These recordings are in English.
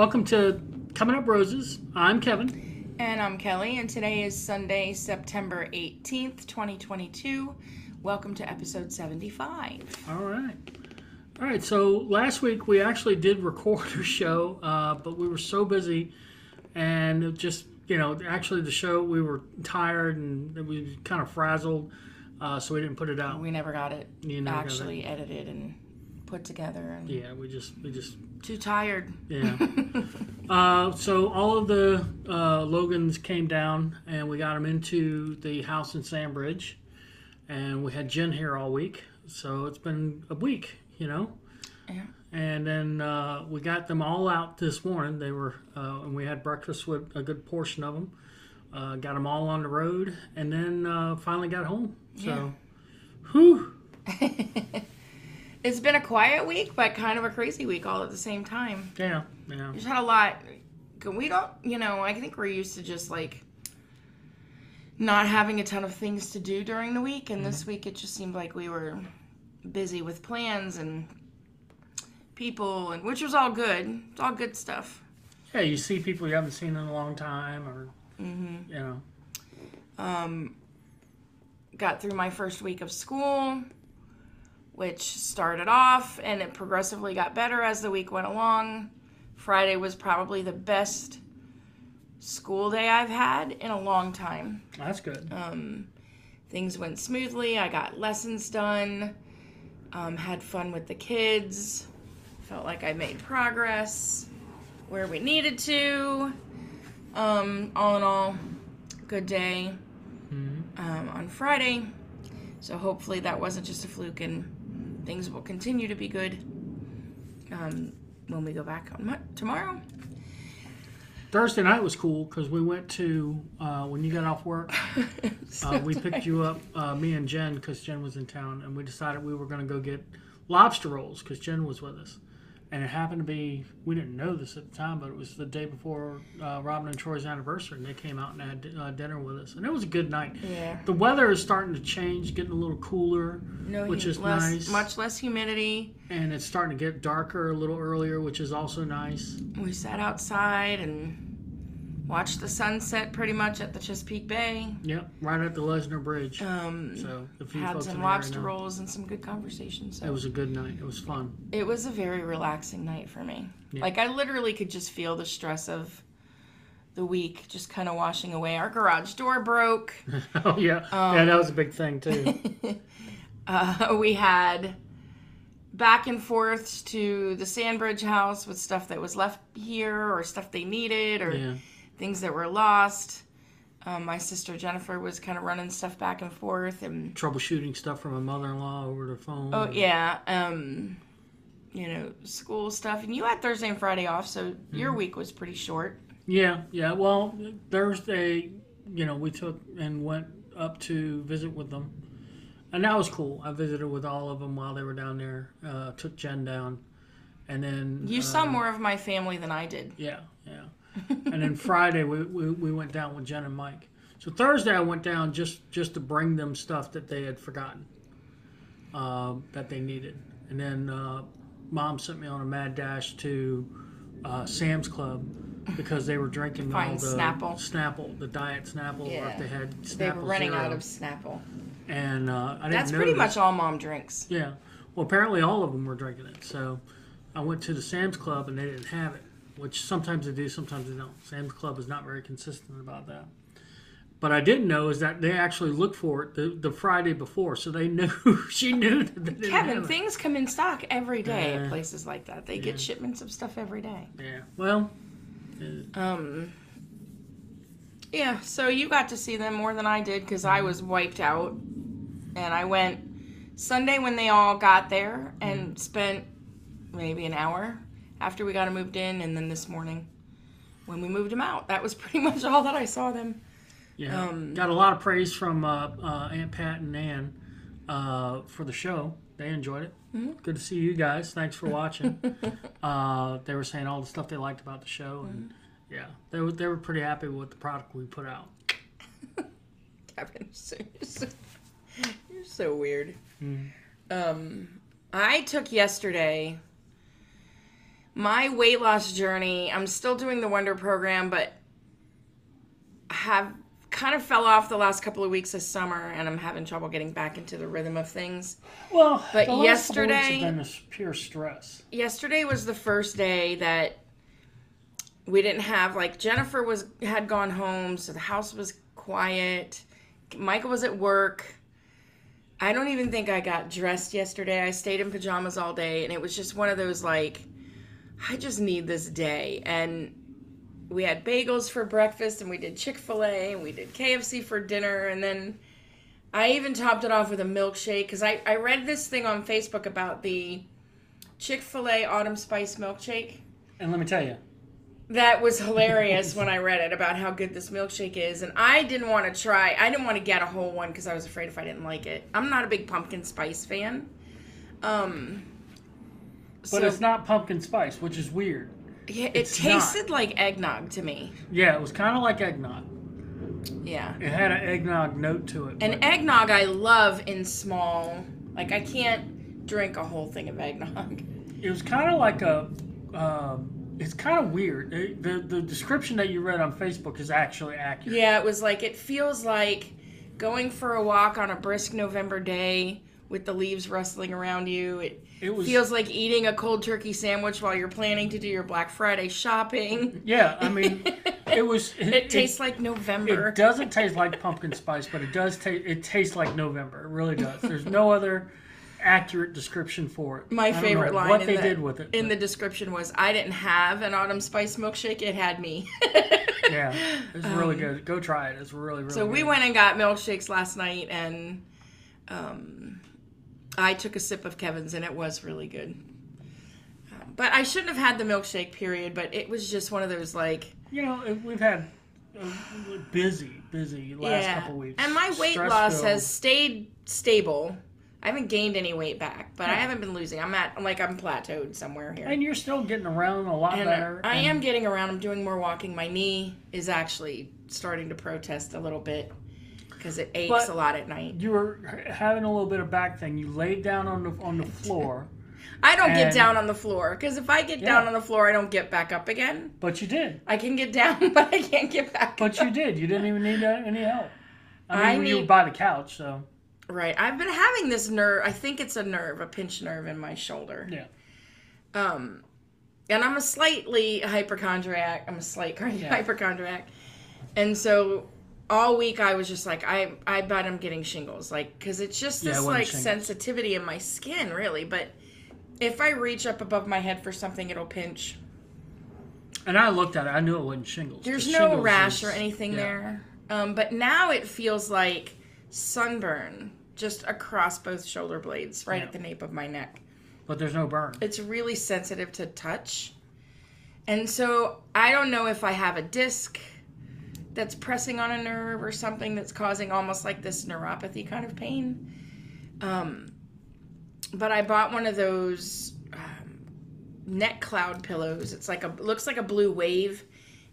Welcome to Coming Up Roses. I'm Kevin. And I'm Kelly, and today is Sunday, September 18th, 2022. Welcome to episode 75. All right. All right, so last week we actually did record a show, uh, but we were so busy and just, you know, actually the show, we were tired and we kind of frazzled, uh, so we didn't put it out. We never got it You never got actually edited and put together. And Yeah, we just, we just, Too tired. yeah. uh, so all of the uh, Logans came down and we got them into the house in Sandbridge. And we had Jen here all week. So it's been a week, you know? Yeah. And then uh, we got them all out this morning. They were, uh, and we had breakfast with a good portion of them. Uh, got them all on the road, and then uh, finally got home. So, whew, It's been a quiet week, but kind of a crazy week all at the same time. yeah, yeah, Just had a lot. We don't, you know, I think we're used to just like not having a ton of things to do during the week. And this week it just seemed like we were busy with plans and people, and which was all good. It's all good stuff. yeah. You see people you haven't seen in a long time, or Mm-hmm. you know, Um, got through my first week of school, which started off and it progressively got better as the week went along. Friday was probably the best school day I've had in a long time. that's good. Um, things went smoothly. I got lessons done, um, had fun with the kids, felt like I made progress where we needed to. Um, all in all, good day Mhm. um, on Friday. So hopefully that wasn't just a fluke and things will continue to be good um, when we go back on Mo- tomorrow. Thursday night was cool because we went to uh, when you got off work. Uh, we picked you up, uh, me and Jen, because Jen was in town, and we decided we were going to go get lobster rolls because Jen was with us. And it happened to be, we didn't know this at the time, but it was the day before uh, Robin and Troy's anniversary, and they came out and had uh, dinner with us. And it was a good night. Yeah. The weather is starting to change, getting a little cooler, No, which is less, nice. much less humidity. and it's starting to get darker a little earlier, which is also nice. We sat outside and watched the sunset pretty much at the Chesapeake Bay. Yep, right at the Lesner Bridge. Um, So, if you had some lobster rolls and some good conversation. So It was a good night. It was fun. it was a very relaxing night for me. Yeah. Like I literally could just feel the stress of the week just kind of washing away. Our garage door broke. oh yeah, Um, yeah, that was a big thing too. uh, we had back and forths to the Sandbridge house with stuff that was left here or stuff they needed or yeah, things that were lost. Um, my sister Jennifer was kind of running stuff back and forth and troubleshooting stuff from a mother-in-law over the phone. Oh yeah, um, you know, school stuff. And you had Thursday and Friday off, so your week was pretty short. yeah, yeah. Well, Thursday, you know, we took and went up to visit with them, and that was cool. I visited with all of them while they were down there. Uh, took Jen down, and then You uh, saw more of my family than I did. Yeah, yeah. And then Friday we, we, we went down with Jen and Mike. So Thursday I went down just just to bring them stuff that they had forgotten um, that they needed, and then uh, Mom sent me on a mad dash to uh, Sam's Club because they were drinking all the Snapple. Snapple, the diet Snapple, or Yeah. if they had Snapple They were running Zero. out of Snapple. and uh, I didn't That's pretty much all mom drinks. Yeah. Well, apparently all of them were drinking it. So I went to the Sam's Club and they didn't have it, which sometimes they do, sometimes they don't. Sam's Club is not very consistent about that. But I didn't know is that they actually looked for it the, the Friday before, so they knew she knew that Kevin, things come in stock every day Yeah. at places like that. They Yeah. get shipments of stuff every day. Yeah. Well, uh, Um, yeah, so you got to see them more than I did because I mm-hmm. was wiped out. And I went Sunday when they all got there and mm-hmm. spent maybe an hour after we got them moved in, and then this morning when we moved them out. That was pretty much all that I saw them. yeah. Um, Got a lot of praise from uh, uh, Aunt Pat and Nan uh, for the show. They enjoyed it. Mm-hmm. Good to see you guys. Thanks for watching. uh, they were saying all the stuff they liked about the show, Mm-hmm. and yeah, they were they were pretty happy with the product we put out. Kevin, so- you're so, you're so weird. Mm. Um, I took yesterday. My weight loss journey, I'm still doing the Wonder program, but I have kind of fell off the last couple of weeks of summer and I'm having trouble getting back into the rhythm of things. Well, But the last couple weeks yesterday- been pure stress. Yesterday was the first day that we didn't have like Jennifer was had gone home, so the house was quiet. Michael was at work. I don't even think I got dressed yesterday. I stayed in pajamas all day and it was just one of those like I just need this day and we had bagels for breakfast and we did Chick-fil-A and we did KFC for dinner and then I even topped it off with a milkshake because I, I read this thing on Facebook about the Chick-fil-A autumn spice milkshake. And let me tell you, That was hilarious when I read it about how good this milkshake is. And I didn't want to try, I didn't want to get a whole one because I was afraid if I didn't like it. I'm not a big pumpkin spice fan. Um, but so, it's not pumpkin spice, which is weird. yeah, it it's tasted like eggnog to me. Yeah, it was kind of like eggnog. Yeah. It had an eggnog note to it. And eggnog I love in small, like I can't drink a whole thing of eggnog. it was kind of like a. Um, it's kind of weird. It- the the description that you read on Facebook is actually accurate. Yeah, it was like it feels like going for a walk on a brisk November day with the leaves rustling around you. It It was feels like eating a cold turkey sandwich while you're planning to do your Black Friday shopping. Yeah, I mean, it was. It, It tastes like November. It doesn't taste like pumpkin spice, but it does taste. It tastes like November. It really does. There's no other accurate description for it. My favorite line What in they the, did with it. in but the description was, "I didn't have an autumn spice milkshake; it had me." yeah, it's really good. Go try it. It's really really. Um, So we went and got milkshakes last night, and um, I took a sip of Kevin's, and it was really good. Um, but I shouldn't have had the milkshake, period. But it was just one of those like, You know, we've had uh, busy, busy last yeah. couple weeks. And my weight Stress loss has stayed stable. I haven't gained any weight back, but I haven't been losing. I'm at like I'm plateaued somewhere here. And you're still getting around a lot And better. I and- am getting around. I'm doing more walking. My knee is actually starting to protest a little bit because it aches But- a lot at night. You were having a little bit of back thing. You laid down on the on the floor, I don't get down on the floor because if I get down on the floor, I don't get back up again. but you did. I can get down, but I can't get back. But up. you did. You didn't even need uh, any help. I mean, I you were by the couch, so right. I've been having this nerve. I think it's a nerve, a pinched nerve in my shoulder. yeah. Um, and I'm a slightly hypochondriac. I'm a slight Yeah. hypochondriac, and so all week I was just like, I I bet I'm getting shingles, like because it's just this wasn't like shingles. sensitivity in my skin, really. But if I reach up above my head for something, it'll pinch. And I looked at it. I knew it wasn't shingles. There's no shingles rash is- or anything yeah. there. Um, but now it feels like sunburn just across both shoulder blades, right Yeah. at the nape of my neck. But there's no burn. It's really sensitive to touch. And so I don't know if I have a disc that's pressing on a nerve or something that's causing almost like this neuropathy kind of pain. Um, but I bought one of those um, neck cloud pillows. It's like a looks like a blue wave,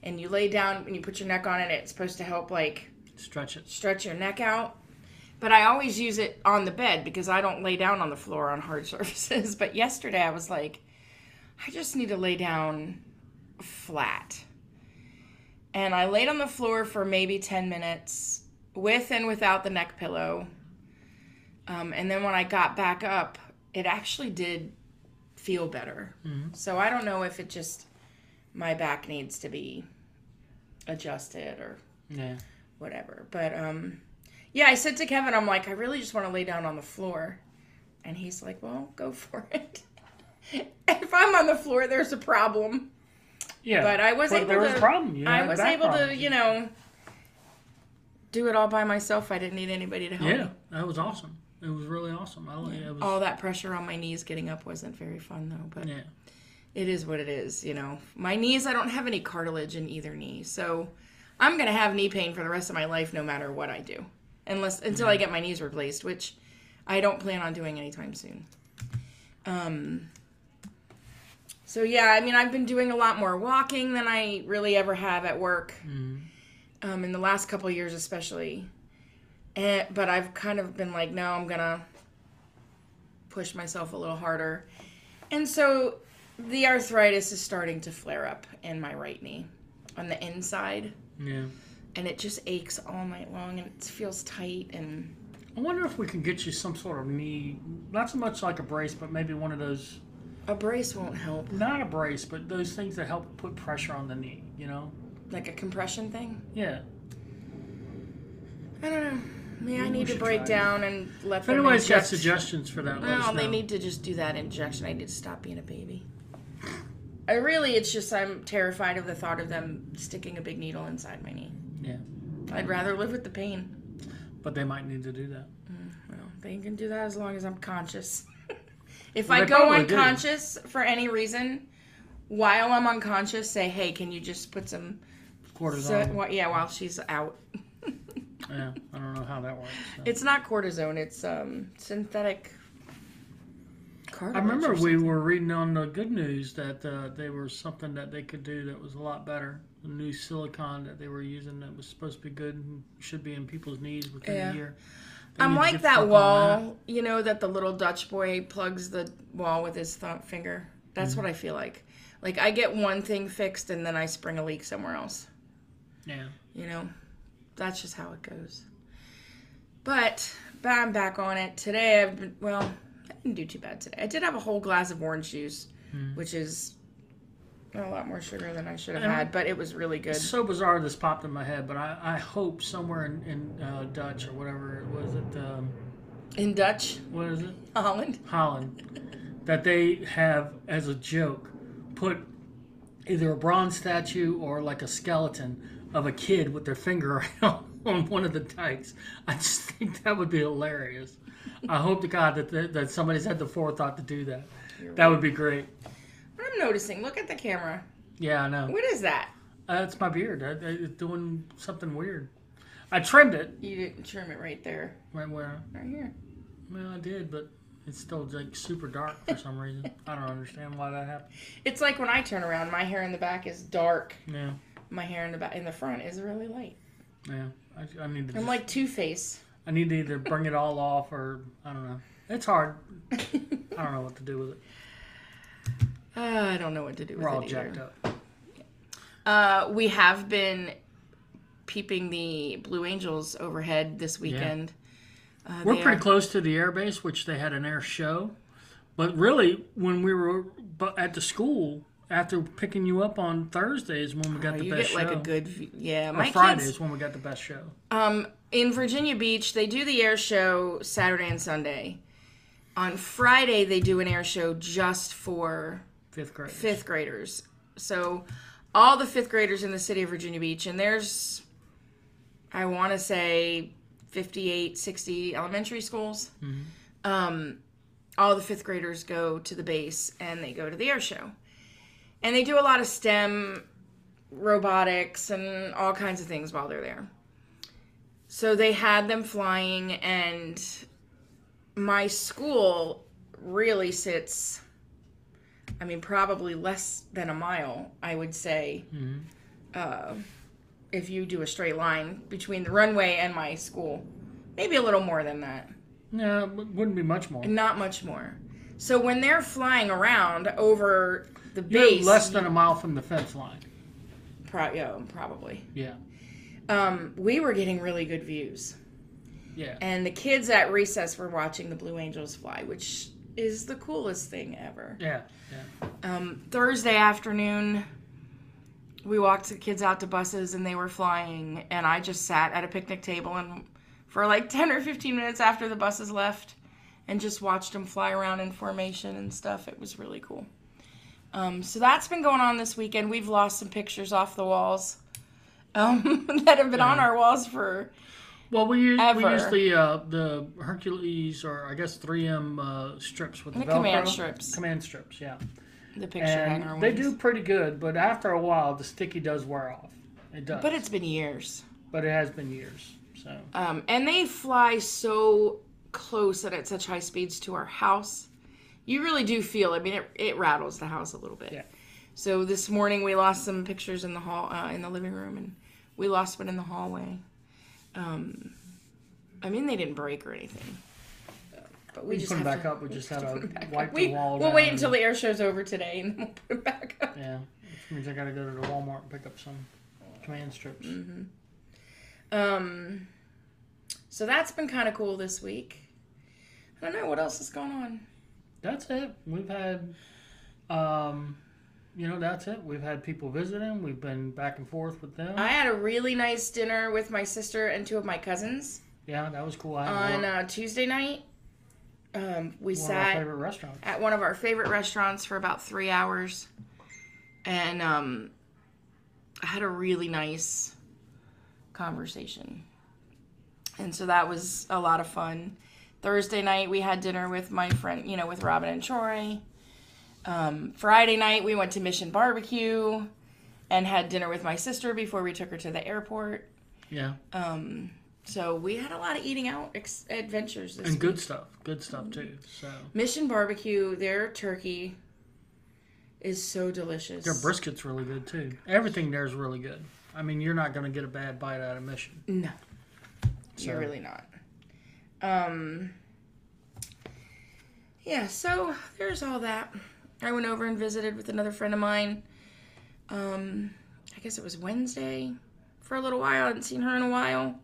and you lay down and you put your neck on it. It's supposed to help like Stretch it. stretch your neck out. But I always use it on the bed because I don't lay down on the floor on hard surfaces. But yesterday I was like, I just need to lay down flat. And I laid on the floor for maybe 10 minutes with and without the neck pillow. Um, and then when I got back up, it actually did feel better. So I don't know if it just, my back needs to be adjusted or Yeah. whatever. But um yeah, I said to Kevin, I'm like, I really just want to lay down on the floor. And he's like, Well, go for it. if I'm on the floor, there's a problem. Yeah. But I was able there was to a problem. You I was able to, you know, do it all by myself. I didn't need anybody to help Yeah, me. that was awesome. It was really awesome. I it. Was, All that pressure on my knees getting up wasn't very fun though, but yeah. it is what it is, you know. My knees, I don't have any cartilage in either knee. So I'm going to have knee pain for the rest of my life no matter what I do. Unless until I get my knees replaced, which I don't plan on doing anytime soon. Um So yeah, I mean I've been doing a lot more walking than I really ever have at work. Um in the last couple of years especially. And, but I've kind of been like, no, I'm going to push myself a little harder. And so the arthritis is starting to flare up in my right knee on the inside Yeah. and it just aches all night long and it feels tight and I wonder if we can get you some sort of knee, not so much like a brace, but maybe one of those, a brace won't help not a brace, but those things that help put pressure on the knee, you know? like a compression thing Yeah. i don't know maybe i need to break try it. down and let If them anybody's got suggestions for that, let us well know. they need to just do that injection i need to stop being a baby I really it's just i'm terrified of the thought of them sticking a big needle inside my knee Yeah. i'd rather live with the pain But they might need to do that. Mm, Well, they can do that as long as I'm conscious. If Well, I go probably do. unconscious for any reason, while I'm unconscious, say, "Hey, can you just put some?" So, Cortisone. yeah, while she's out. yeah. I don't know how that works. so. It's not cortisone. It's um synthetic. I remember we were reading on the good news that uh, there was something that they could do that was a lot better. The new silicon that they were using that was supposed to be good and should be in people's knees within Yeah. a year. I'm like that wall, you know, that the little Dutch boy plugs the wall with his thumb finger. That's Mm-hmm. what I feel like. Like I get one thing fixed and then I spring a leak somewhere else. Yeah. You know, that's just how it goes. But, but I'm back on it today. I've been well. I didn't do too bad today. I did have a whole glass of orange juice, which is a lot more sugar than I should have And- had, but it was really good. It's so bizarre this popped in my head, but I, I hope somewhere in, in uh, Dutch or whatever it was it um, In Dutch, what is it Holland. Holland that they have as a joke put either a bronze statue or like a skeleton of a kid with their finger on one of the dikes. I just think that would be hilarious. I hope to God that that, that somebody's had the forethought to do that. That would be great. I'm noticing, look at the camera. Yeah, I know. What is that? Uh, it's my beard. I, I, it's doing something weird. I trimmed it You didn't trim it right there. right where. Right here. Well, I did, but it's still like super dark for some reason. I don't understand why that happened. It's like when I turn around, my hair in the back is dark. Yeah, My hair in the back in the front is really light. yeah. I, I need to. I'm Just, like Two Face. I need to either bring it all off or I don't know. It's hard. I don't know what to do with it. Uh, I don't know what to do with We're all it either. jacked up. Uh, we have been peeping the Blue Angels overhead this weekend. Uh, We're they pretty are- close to the air base, which they had an air show. But really, when we were bu- at the school after picking you up on Thursdays when we got Oh, the you best get like show. a good. Yeah, or my Fridays kids. when we got the best show. Um, in Virginia Beach, they do the air show Saturday and Sunday. On Friday, they do an air show just for Fifth grade. fifth graders. So all the fifth graders in the city of Virginia Beach, and there's, I want to say, 58, 60 elementary schools. Um, all the fifth graders go to the base and they go to the air show. And they do a lot of STEM robotics and all kinds of things while they're there. So they had them flying, and my school really sits I mean, probably less than a mile, I would say, uh, if you do a straight line between the runway and my school. Maybe a little more than that. Yeah, it wouldn't be much more. Not much more. So when they're flying around over the You're base, less than a mile from the fence line. pro- yeah, probably. Yeah, Um, we were getting really good views, yeah. and the kids at recess were watching the Blue Angels fly, which is the coolest thing ever. Yeah, yeah. um, Thursday afternoon, we walked the kids out to buses and they were flying, and I just sat at a picnic table and for like 10 or 15 minutes after the buses left and just watched them fly around in formation and stuff. It was really cool. Um, so that's been going on this weekend. We've lost some pictures off the walls um, that have been on our walls for Well, we use, we use the uh, the Hercules or I guess 3M uh, strips with the, The command strips. Command strips, yeah. the picture hanger And they ones. do pretty good, but after a while, the sticky does wear off. It does. But it's been years. but it has been years. So Um, and they fly so close and at such high speeds to our house. You really do feel. I mean, it, it rattles the house a little bit. Yeah. So this morning we lost some pictures in the hall, uh, in the living room, and we lost one in the hallway. Um, I mean, they didn't break or anything. but we We just put 'em have back to- up. We just have had to to put 'em back wipe up. the we, wall We'll wait until the air show's over today, and then we'll put it back up. Yeah, which means I gotta go to the Walmart and pick up some command strips. Mm-hmm. Um, so that's been kind of cool this week. I don't know what else is going on. That's it. We've had, um, you know, that's it. We've had people visiting. We've been back and forth with them. I had a really nice dinner with my sister and two of my cousins yeah, that was cool. I on uh, Tuesday night. Um, we one sat at one of our favorite restaurants for about three hours, and um, I had a really nice conversation, and so that was a lot of fun. Thursday night we had dinner with my friend, you know, with Robin and Troy. Um, Friday night we went to Mission Barbecue and had dinner with my sister before we took her to the airport. Yeah, Um, so we had a lot of eating out ex- adventures this and week. good stuff. Good stuff too. So Mission Barbecue, their turkey is so delicious. their brisket's really good too. Everything there is really good. I mean, you're not gonna get a bad bite out of Mission. No, So- you're really not. Um, yeah, so there's all that. I went over and visited with another friend of mine. Um, I guess it was Wednesday for a little while. I hadn't seen her in a while.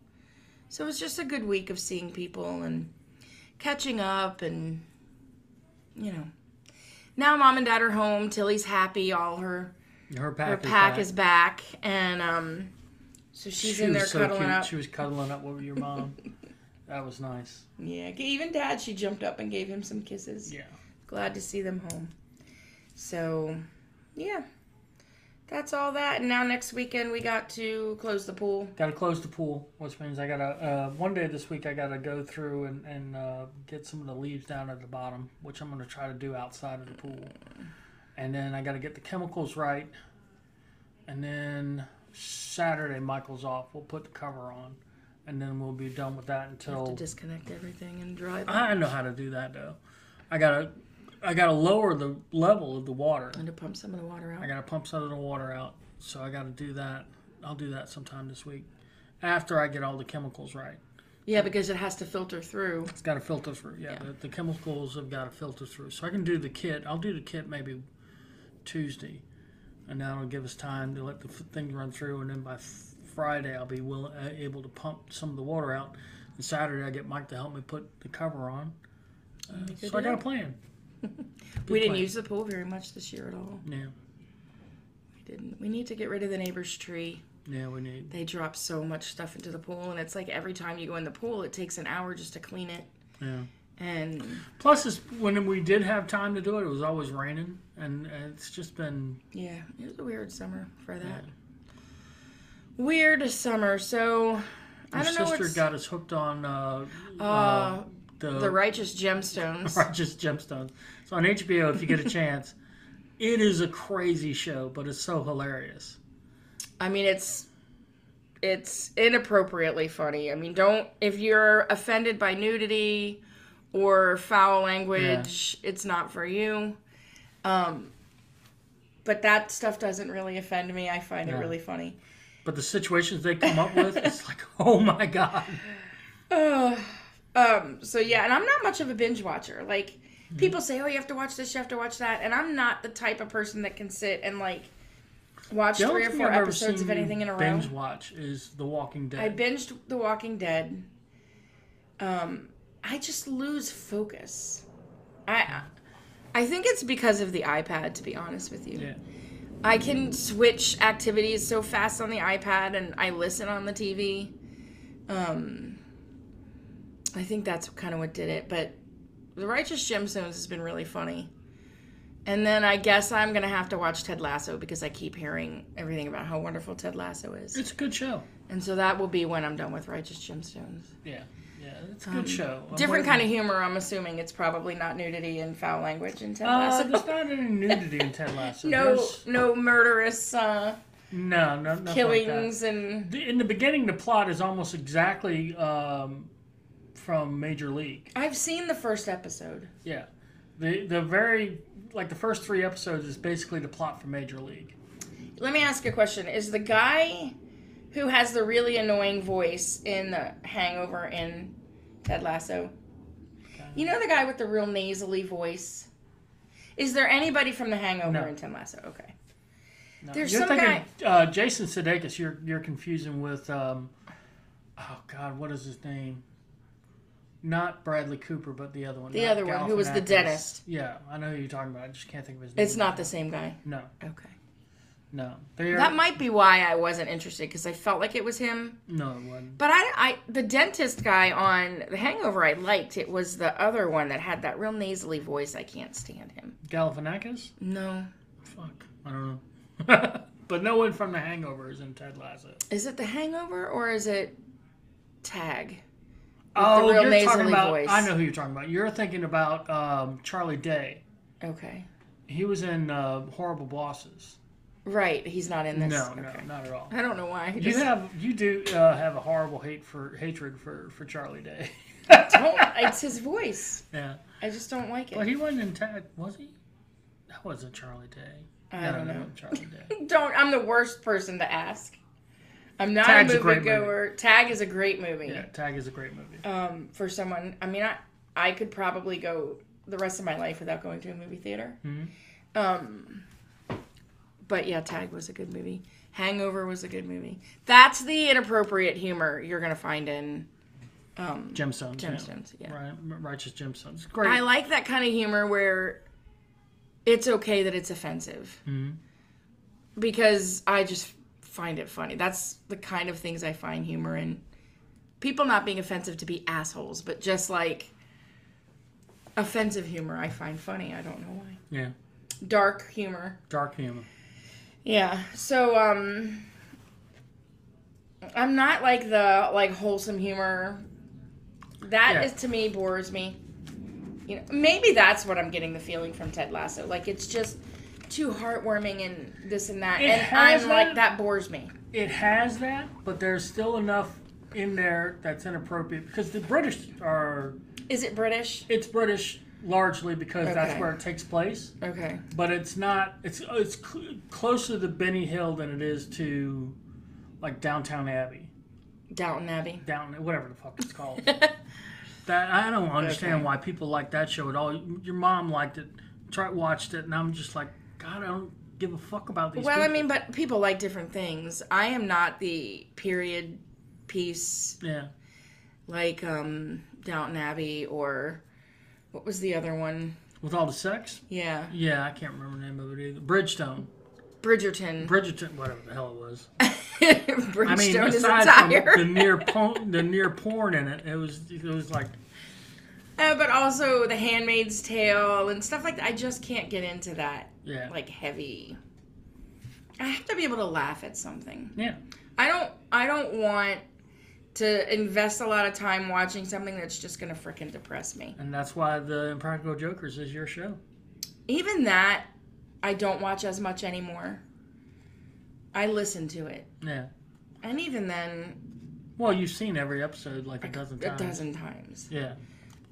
So it was just a good week of seeing people and catching up and, you know. Now mom and dad are home. Tilly's happy. All her Her pack, her is pack back. is back, and um, so she's She in there so cuddling cute. up. She was cuddling up with your mom. that was nice. Yeah, even dad, she jumped up and gave him some kisses. Yeah. Glad to see them home. So, yeah, that's all that. And now next weekend we got to close the pool. Got to close the pool, which means I gotta uh, one day this week I gotta go through and and uh, get some of the leaves down at the bottom, which I'm gonna try to do outside of the pool, and then I gotta get the chemicals right, and then Saturday Michael's off. We'll put the cover on, and then we'll be done with that To until disconnect everything and dry. I know how to do that though. I gotta I gotta lower the level of the water. and to pump some of the water out. I gotta pump some of the water out, so I gotta do that. I'll do that sometime this week, after I get all the chemicals right. Yeah, because it has to filter through. It's got to filter through. Yeah, Yeah. The, the chemicals have got to filter through. So I can do the kit. I'll do the kit maybe Tuesday, and that'll give us time to let the f- thing run through, and then by f- Friday I'll be will, uh, able to pump some of the water out. And Saturday I get Mike to help me put the cover on. Uh, so I got a plan. We didn't plan. use the pool very much this year at all. No. We didn't. We need to get rid of the neighbor's tree. yeah, we need. They drop so much stuff into the pool, and it's like every time you go in the pool, it takes an hour just to clean it. Yeah. And Plus, it's, when we did have time to do it, it was always raining, and uh, it's just been yeah, it was a weird summer for that. Weird summer. So I don't know sister got us hooked on uh, uh, the, the righteous gemstones. Righteous Gemstones. So on HBO, if you get a chance, it is a crazy show, but it's so hilarious. I mean, it's it's inappropriately funny. I mean, don't if you're offended by nudity or foul language, it's not for you. Um, but that stuff doesn't really offend me. I find it really funny. But the situations they come up with, it's like, oh my god. Um, so yeah, and I'm not much of a binge watcher. Like people say, "Oh, you have to watch this, you have to watch that," and I'm not the type of person that can sit and like watch three or four episodes of anything in a row. binge watch is The Walking Dead. I binged The Walking Dead. Um, I just lose focus. I I think it's because of the iPad, to be honest with you. yeah. I can switch activities so fast on the iPad, and I listen on the TV. Um, I think that's kind of what did it. But The Righteous Gemstones has been really funny. And then I guess I'm gonna have to watch Ted Lasso because I keep hearing everything about how wonderful Ted Lasso is. It's a good show. And so that will be when I'm done with Righteous Gemstones. Yeah. Yeah, it's a good show. I'm Um, Different kind of humor, I'm assuming. It's probably not nudity and foul language in Ted Uh, Lasso. there's not any nudity in Ted Lasso. no, There's- no murderous uh, no, no, nothing like that. killings and The- In the beginning, the plot is almost exactly um, from Major League. I've seen the first episode. Yeah, the the very like the first three episodes is basically the plot for Major League. Let me ask you a question: Is the guy who has the really annoying voice in the Hangover in Ted Lasso? You know the guy with the real nasally voice? Is there anybody from The Hangover No. in Ted Lasso? Okay. No. There's you're some thinking uh, Jason Sudeikis. You're you're confusing with um, oh God, what is his name? Not Bradley Cooper, but the other one. The other one, who was the Galifianakis. dentist. Yeah, I know who you're talking about. I just can't think of his name. It's not the same guy. No, Okay. no. They are, That might be why I wasn't interested because I felt like it was him. no, it wasn't. But I, I, the dentist guy on The Hangover, I liked. It was the other one that had that real nasally voice. I can't stand him. Galifianakis? No. Fuck, I don't know. but no one from The Hangover is in Ted Lasso. Is it The Hangover or is it Tag? Oh, real you're talking about. voice. I know who you're talking about. You're thinking about um, Charlie Day. Okay. He was in uh, Horrible Bosses. Right. He's not in this. No, no, not at all. I don't know why. I You have you do uh, have a horrible hate for hatred for for Charlie Day. don't. It's his voice. yeah, I just don't like it. but he wasn't in Tag, was he? That wasn't Charlie Day. I don't no, know. Charlie Day. Don't. I'm the worst person to ask. I'm not Tag's a a great movie goer. Tag is a great movie. Yeah, Tag is a great movie. Um, for someone, I mean, I I could probably go the rest of my life without going to a movie theater. Mhm. Um, but yeah, Tag was a good movie. Hangover was a good movie. That's the inappropriate humor you're gonna find in um, Gemstones. Gemstones. Yeah. Right, righteous gemstones. Great. I like that kind of humor where it's okay that it's offensive. Mhm. Because I just find it funny. That's the kind of things I find humor in. People not being offensive to be assholes, but just like offensive humor I find funny. I don't know why. yeah, Dark humor. dark humor. Yeah. So um I'm not like the like wholesome humor. That Yeah. is to me bores me. You know, maybe that's what I'm getting the feeling from Ted Lasso. Like it's just too heartwarming and this and that. It and I'm like that- that bores me. It has that, but there's still enough in there that's inappropriate because the British are. Is it British? It's British largely because that's where it takes place. Okay. but it's not. It's it's cl- closer to Benny Hill than it is to like Downtown Abbey, Downton Abbey. down whatever the fuck it's called. that I don't understand Okay. why people like that show at all. Your mom liked it, tried watched it, and I'm just like, God, I don't give a fuck about these. Well, I mean, but people like different things. I am not the period piece yeah, like um Downton Abbey or what was the other one? with all the sex. Yeah. Yeah, I can't remember the name of it either. Bridgestone, Bridgerton. Bridgerton, whatever the hell it was. Bridgestone I mean, is a aside tire. from the near po- the near porn in it, it was it was like Uh, but also The Handmaid's Tale and stuff like that. I just can't get into that yeah, like heavy. I have to be able to laugh at something. yeah. I don't. I don't want to invest a lot of time watching something that's just gonna frickin' depress me. And that's why the Impractical Jokers is your show. Even that, I don't watch as much anymore. I listen to it, Yeah. and even then, Well, you've seen every episode like a dozen times. a dozen times. Yeah.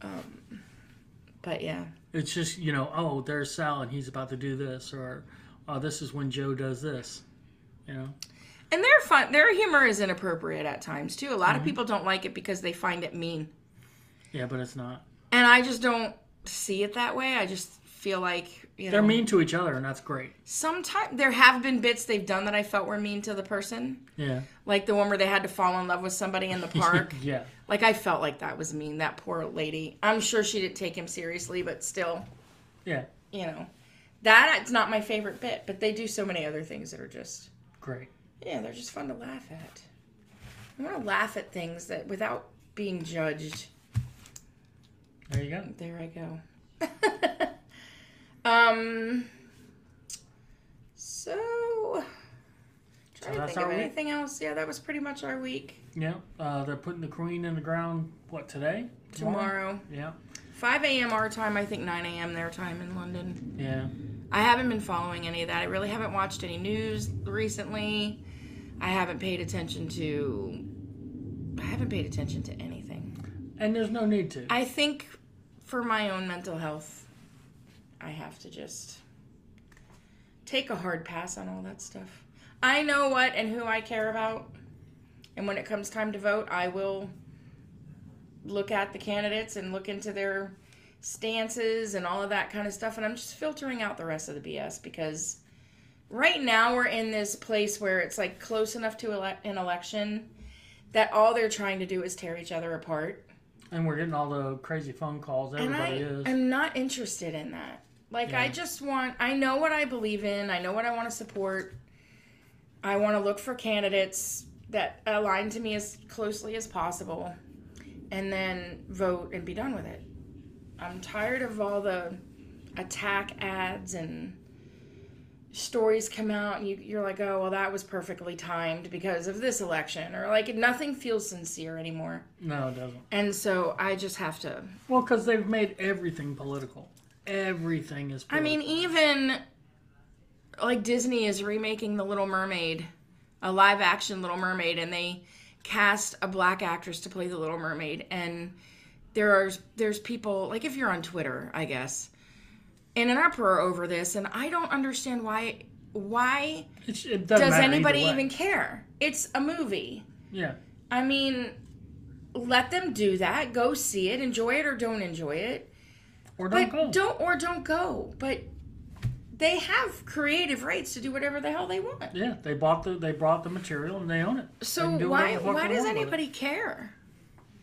Um, but yeah, It's just, you know, oh, there's Sal and he's about to do this, or oh, this is when Joe does this. You know? and their fun. Their humor is inappropriate at times too. A lot of people don't like it because they find it mean, Yeah, but it's not. and I just don't see it that way. I just feel like you know. They're mean to each other, and that's great. Sometimes there have been bits they've done that I felt were mean to the person, Yeah. like the one where they had to fall in love with somebody in the park. yeah. like I felt like that was mean. That poor lady. I'm sure she didn't take him seriously, but still, Yeah. you know, that it's not my favorite bit. But they do so many other things that are just Great. yeah, they're just fun to laugh at. I want to laugh at things that without being judged. There you go. There I go. um. So. Trying to that's think of our week? anything else. Yeah, that was pretty much our week. Yeah. Uh, they're putting the queen in the ground, what, today? Tomorrow, Yeah. 5 a.m. our time. I think 9 a.m. their time in London. Yeah. I haven't been following any of that. I really haven't watched any news recently. I haven't paid attention to. I haven't paid attention to anything. And there's no need to. I think for my own mental health, I have to just take a hard pass on all that stuff. I know what and who I care about. And when it comes time to vote, I will look at the candidates and look into their stances and all of that kind of stuff. And I'm just filtering out the rest of the BS because right now we're in this place where it's like close enough to ele- an election that all they're trying to do is tear each other apart. And we're getting all the crazy phone calls. And I Everybody is. am not interested in that. Like, I just want, I know what I believe in, I know what I want to support. I want to look for candidates that align to me as closely as possible and then vote and be done with it. I'm tired of all the attack ads and stories come out and you, you're like, oh, well, that was perfectly timed because of this election. Or like, nothing feels sincere anymore. no, it doesn't. And so I just have to Well, because they've made everything political. Everything is. I mean, even like Disney is remaking The Little Mermaid, a live action Little Mermaid, and they cast a black actress to play the Little Mermaid. And there are there's people like if you're on Twitter, I guess, in an uproar over this, and I don't understand why. Why it does anybody even care? It's a movie. Yeah. I mean, let them do that. Go see it, enjoy it or don't enjoy it. Or don't But go. don't or don't go. But they have creative rights to do whatever the hell they want. Yeah, they bought the they brought the material and they own it. So do why whatever the fuck why does want with it. anybody care?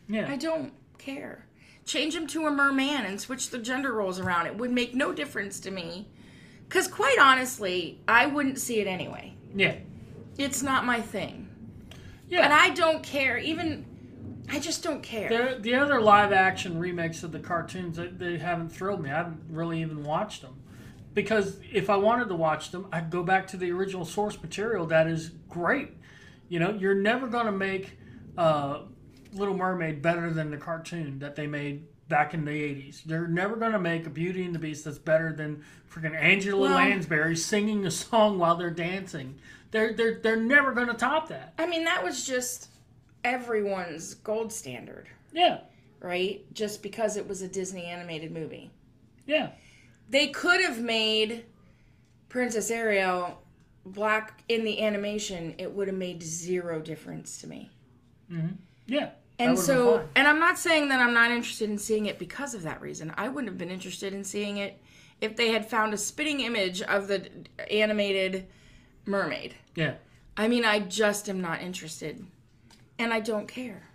Yeah. I don't care. Change him to a merman and switch the gender roles around. It would make no difference to me. Cuz quite honestly, I wouldn't see it anyway. yeah. It's not my thing. Yeah. And I don't care. Even I just don't care. The, the other live action remakes of the cartoons they, they haven't thrilled me. I haven't really even watched them because if I wanted to watch them, I'd go back to the original source material. That is great. You know, you're never going to make uh, Little Mermaid better than the cartoon that they made back in the 80s. They're never going to make a Beauty and the Beast that's better than freaking Angela Well- Lansbury singing a song while they're dancing. They're they're they're never going to top that. I mean, that was just everyone's gold standard, Yeah. right? Just because it was a Disney animated movie. Yeah. they could have made Princess Ariel black in the animation. It would have made zero difference to me. Yeah. And so, and I'm not saying that I'm not interested in seeing it because of that reason. I wouldn't have been interested in seeing it if they had found a spitting image of the animated mermaid. Yeah. I mean, I just am not interested, and I don't care.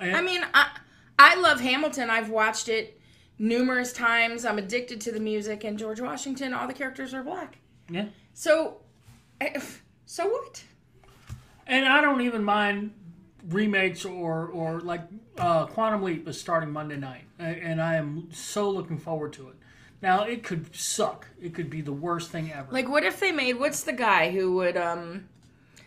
And- I mean, I I love Hamilton. I've watched it numerous times. I'm addicted to the music, and George Washington. All the characters are black. Yeah. So, eh, so what? And I don't even mind remakes or or like uh, Quantum Leap is starting Monday night, and I am so looking forward to it. Now it could suck. It could be the worst thing ever. Like, what if they made? What's the guy who would um,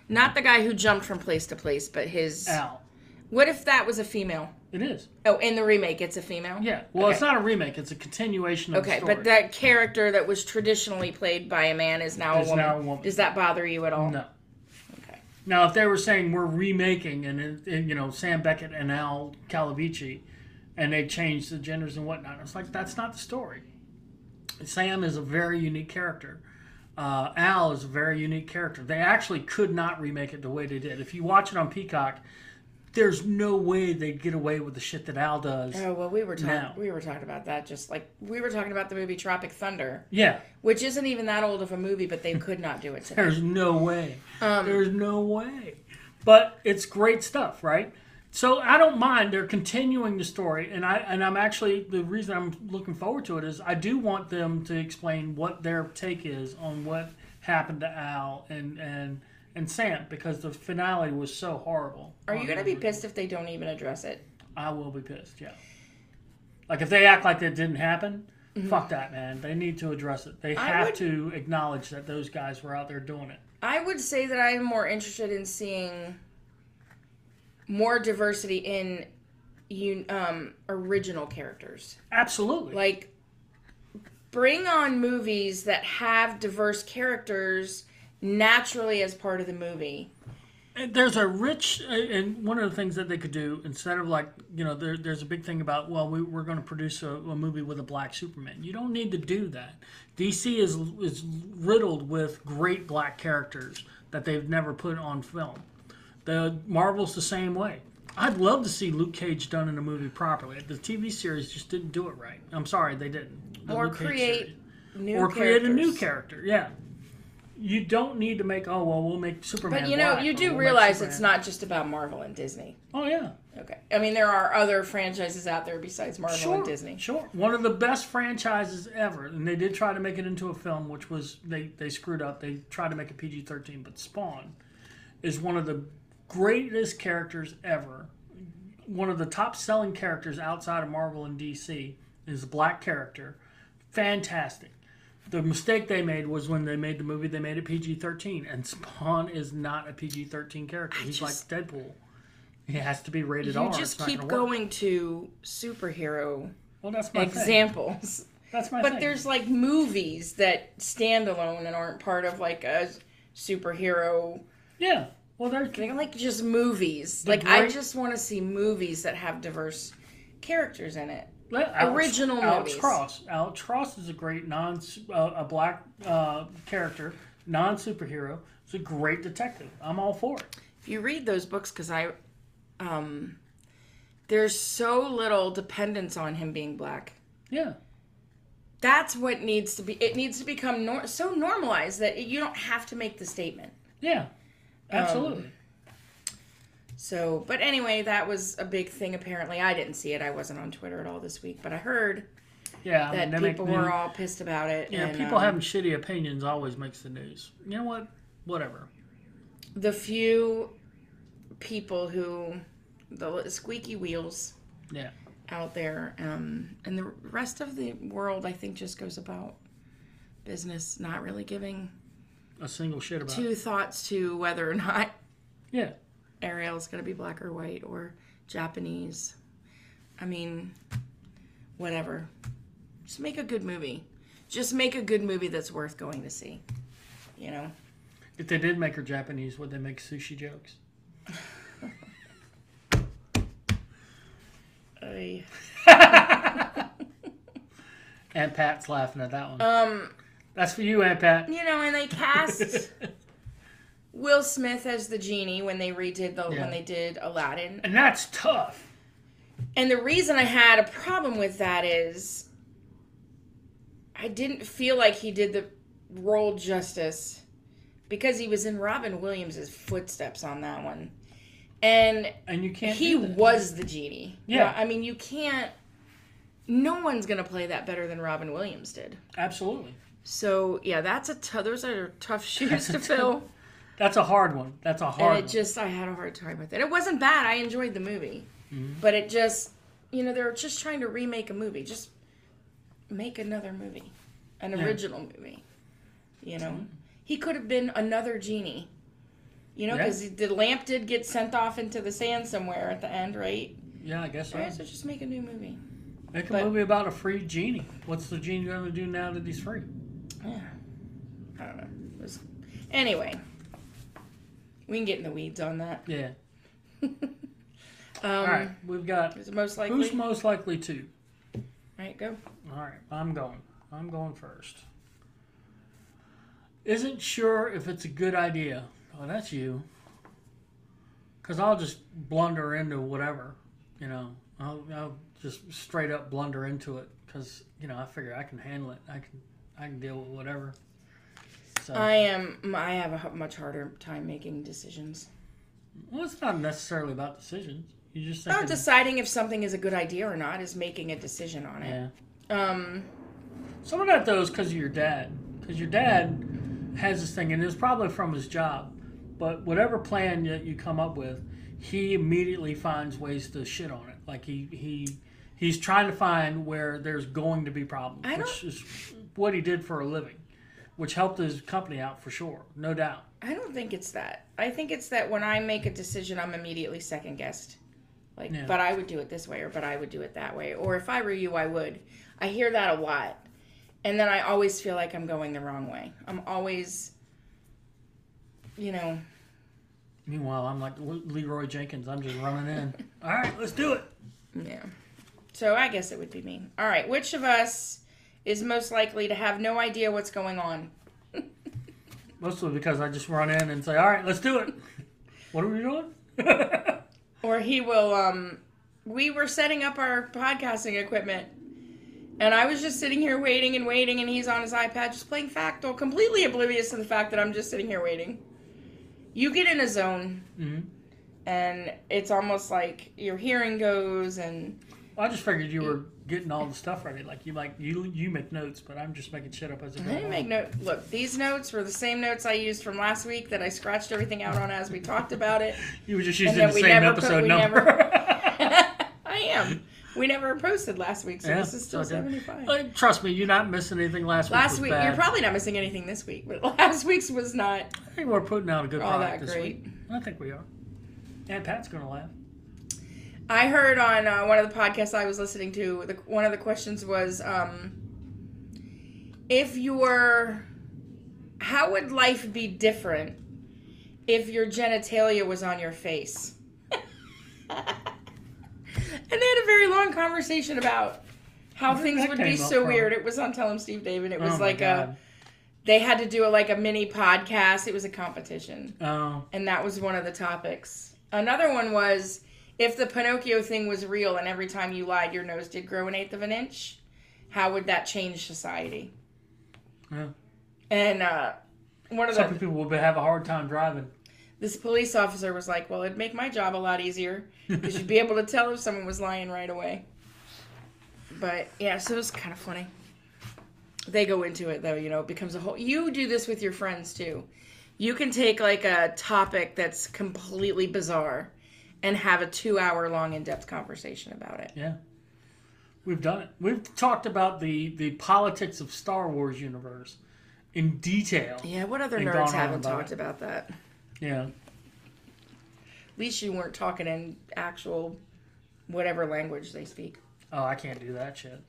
not the guy who jumped from place to place, but his. Al, What if that was a female? it is. Oh, in the remake, it's a female. Yeah. Well, it's not a remake. It's a continuation of Okay, the story. but that character that was traditionally played by a man is now Is a woman. now a woman. Does that bother you at all? no. Okay. Now, if they were saying we're remaking and, and you know Sam Beckett and Al Calavicci, and they changed the genders and whatnot, it's like that's not the story. Sam is a very unique character. Uh, Al is a very unique character. They actually could not remake it the way they did. If you watch it on Peacock, there's no way they'd get away with the shit that Al does. Oh well, we were talking. We were talking about that. Just like we were talking about the movie Tropic Thunder, Yeah, which isn't even that old of a movie, but they could not do it today. there's no way. Um, There's no way. But it's great stuff, right? So I don't mind. They're continuing the story, and I and I'm actually the reason I'm looking forward to it is I do want them to explain what their take is on what happened to Al and and and Sam because the finale was so horrible. Are you gonna be pissed if they don't even address it? I will be pissed. Yeah. Like if they act like that didn't happen, fuck that, man. They need to address it. They Mm-hmm. I have would- to acknowledge that those guys were out there doing it. I would say that I am more interested in seeing more diversity in un, um, original characters. Absolutely. Like, bring on movies that have diverse characters naturally as part of the movie. there's a rich and one of the things that they could do instead of like you know there, there's a big thing about well we, we're going to produce a, a movie with a black superman you don't need to do that dc is is riddled with great black characters that they've never put on film the marvel's the same way I'd love to see Luke Cage done in a movie properly. The TV series just didn't do it right. I'm sorry, they didn't. The Or Luke create. New or create a new character. Yeah. You don't need to make. Oh well, we'll make Superman. But you know, you do we'll realize it's not just about Marvel and Disney. Oh yeah. Okay. I mean, there are other franchises out there besides Marvel Sure, and Disney. Sure. One of the best franchises ever, and they did try to make it into a film, which was they they screwed up. They tried to make a PG thirteen, but Spawn is one of the greatest characters ever. One of the top selling characters outside of Marvel and DC is a black character. Fantastic. The mistake they made was when they made the movie, they made it PG 13, and Spawn is not a PG 13 character. He's just- like Deadpool. He has to be rated You R. You just keep going to superhero Well, that's my thing. examples. That's my But thing. there's like movies that stand alone and aren't part of like a superhero Yeah. Well, thing. Like just movies. like I just want to see movies that have diverse characters in it. Alex, Original Alex movies. Cross. Alex Cross is a great non uh, a black uh, character, non superhero. He's a great detective. I'm all for it. If you read those books, because I, um, there's so little dependence on him being black. Yeah. That's what needs to be. It needs to become nor- so normalized that you don't have to make the statement. Yeah. Absolutely. So, but anyway, that was a big thing. Apparently, I didn't see it. I wasn't on Twitter at all this week, but I heard yeah. I that mean, people were all pissed about it. Yeah. and, people um, having shitty opinions always makes the news. You know what? Whatever. the few people who the squeaky wheels Yeah. out there, um, and the rest of the world, I think, just goes about business, not really giving A single shit about. it. two thoughts to whether or not Yeah. Ariel's going to be black or white or Japanese. I mean, whatever. Just make a good movie. Just make a good movie that's worth going to see. You know? If they did make her Japanese, would they make sushi jokes? Aunt Pat's laughing at that one. um, That's for you, Aunt Pat. you know, and they cast Will Smith as the genie when they redid the Yeah. when they did Aladdin. and that's tough. And the reason I had a problem with that is I didn't feel like he did the role justice because he was in Robin Williams' footsteps on that one. And And you can't. he was the genie. Yeah. I mean, you can't. No one's going to play that better than Robin Williams did. Absolutely. So, yeah, that's a t- those are tough shoes to fill. That's a hard one. That's a hard. And it one. just, I had a hard time with it. It wasn't bad. I enjoyed the movie. Mm-hmm. But it just, you know, they're just trying to remake a movie. Just make another movie, an Yeah. original movie. You know, he could have been another genie. You know, Yeah. because the lamp did get sent off into the sand somewhere at the end, right? yeah, I guess so. Right, so just make a new movie. Make a but- movie about a free genie. What's the genie going to do now that he's free? Yeah, I don't know. It was... Anyway, we can get in the weeds on that. Yeah. Um, All right. We've got Is it most likely? who's most likely to. All right, go. All right. I'm going. I'm going first. Isn't sure if it's a good idea. Oh, that's you. Because I'll just blunder into whatever. You know, I'll, I'll just straight up blunder into it because you know I figure I can handle it. I can I can deal with whatever. So I am. I have a much harder time making decisions. well, it's not necessarily about decisions. You just Not deciding if something is a good idea or not is making a decision on it. yeah. Um, Some of that though is because of your dad. Because your dad has this thing, and it's probably from his job. But whatever plan that you come up with, he immediately finds ways to shit on it. Like he he he's trying to find where there's going to be problems, I which is what he did for a living, which helped his company out for sure, no doubt. I don't think it's that. I think it's that when I make a decision, I'm immediately second guessed. Like, Yeah. but I would do it this way, or but I would do it that way, or if I were you, I would. I hear that a lot, and then I always feel like I'm going the wrong way. I'm always, you know, Meanwhile, I'm like Le- Leroy Jenkins. I'm just running in. All right, let's do it. yeah. So I guess it would be me. All right, which of us is most likely to have no idea what's going on? Mostly because I just run in and say, "All right, let's do it." What are we doing? or he will um we were setting up our podcasting equipment and I was just sitting here waiting and waiting and he's on his iPad just playing Factal, completely oblivious to the fact that I'm just sitting here waiting. You get in a zone hmm and it's almost like your hearing goes and Well, I just figured you were getting all the stuff ready. Like you like you you make notes, but I'm just making shit up as I I go. didn't along. make note. Look, these notes were the same notes I used from last week that I scratched everything out on as we talked about it. You were just using the same never put- episode we number. I am. We never posted last week, so Yeah, this is still I did. 75. Like, Trust me, you're not missing anything. Last week Last week, bad. you're probably not missing anything this week, but last week's was not. I think we're putting out a good all product that this great. week. I think we are. And Pat's gonna laugh. I heard on uh, one of the podcasts I was listening to, the, one of the questions was, um, if your, how would life be different if your genitalia was on your face? and they had a very long conversation about how Where things would be so from? weird. It was on Tell 'em Steve-Dave. It was oh like a, they had to do a, like a mini podcast. It was a competition Oh, and that was one of the topics. Another one was if the Pinocchio thing was real and every time you lied your nose did grow an eighth of an inch, how would that change society? yeah. And uh, one of Some the people would have a hard time driving. this police officer was like, "Well, it'd make my job a lot easier because you'd be able to tell if someone was lying right away." But yeah, so it was kind of funny. They go into it though, you know, it becomes a whole. You do this with your friends too. You can take like a topic that's completely bizarre and have a two-hour long in-depth conversation about it. Yeah. We've done it. We've talked about the the politics of Star Wars universe in detail. Yeah, what other nerds haven't about talked it. about that? Yeah. At least you weren't talking in actual whatever language they speak. Oh, I can't do that shit.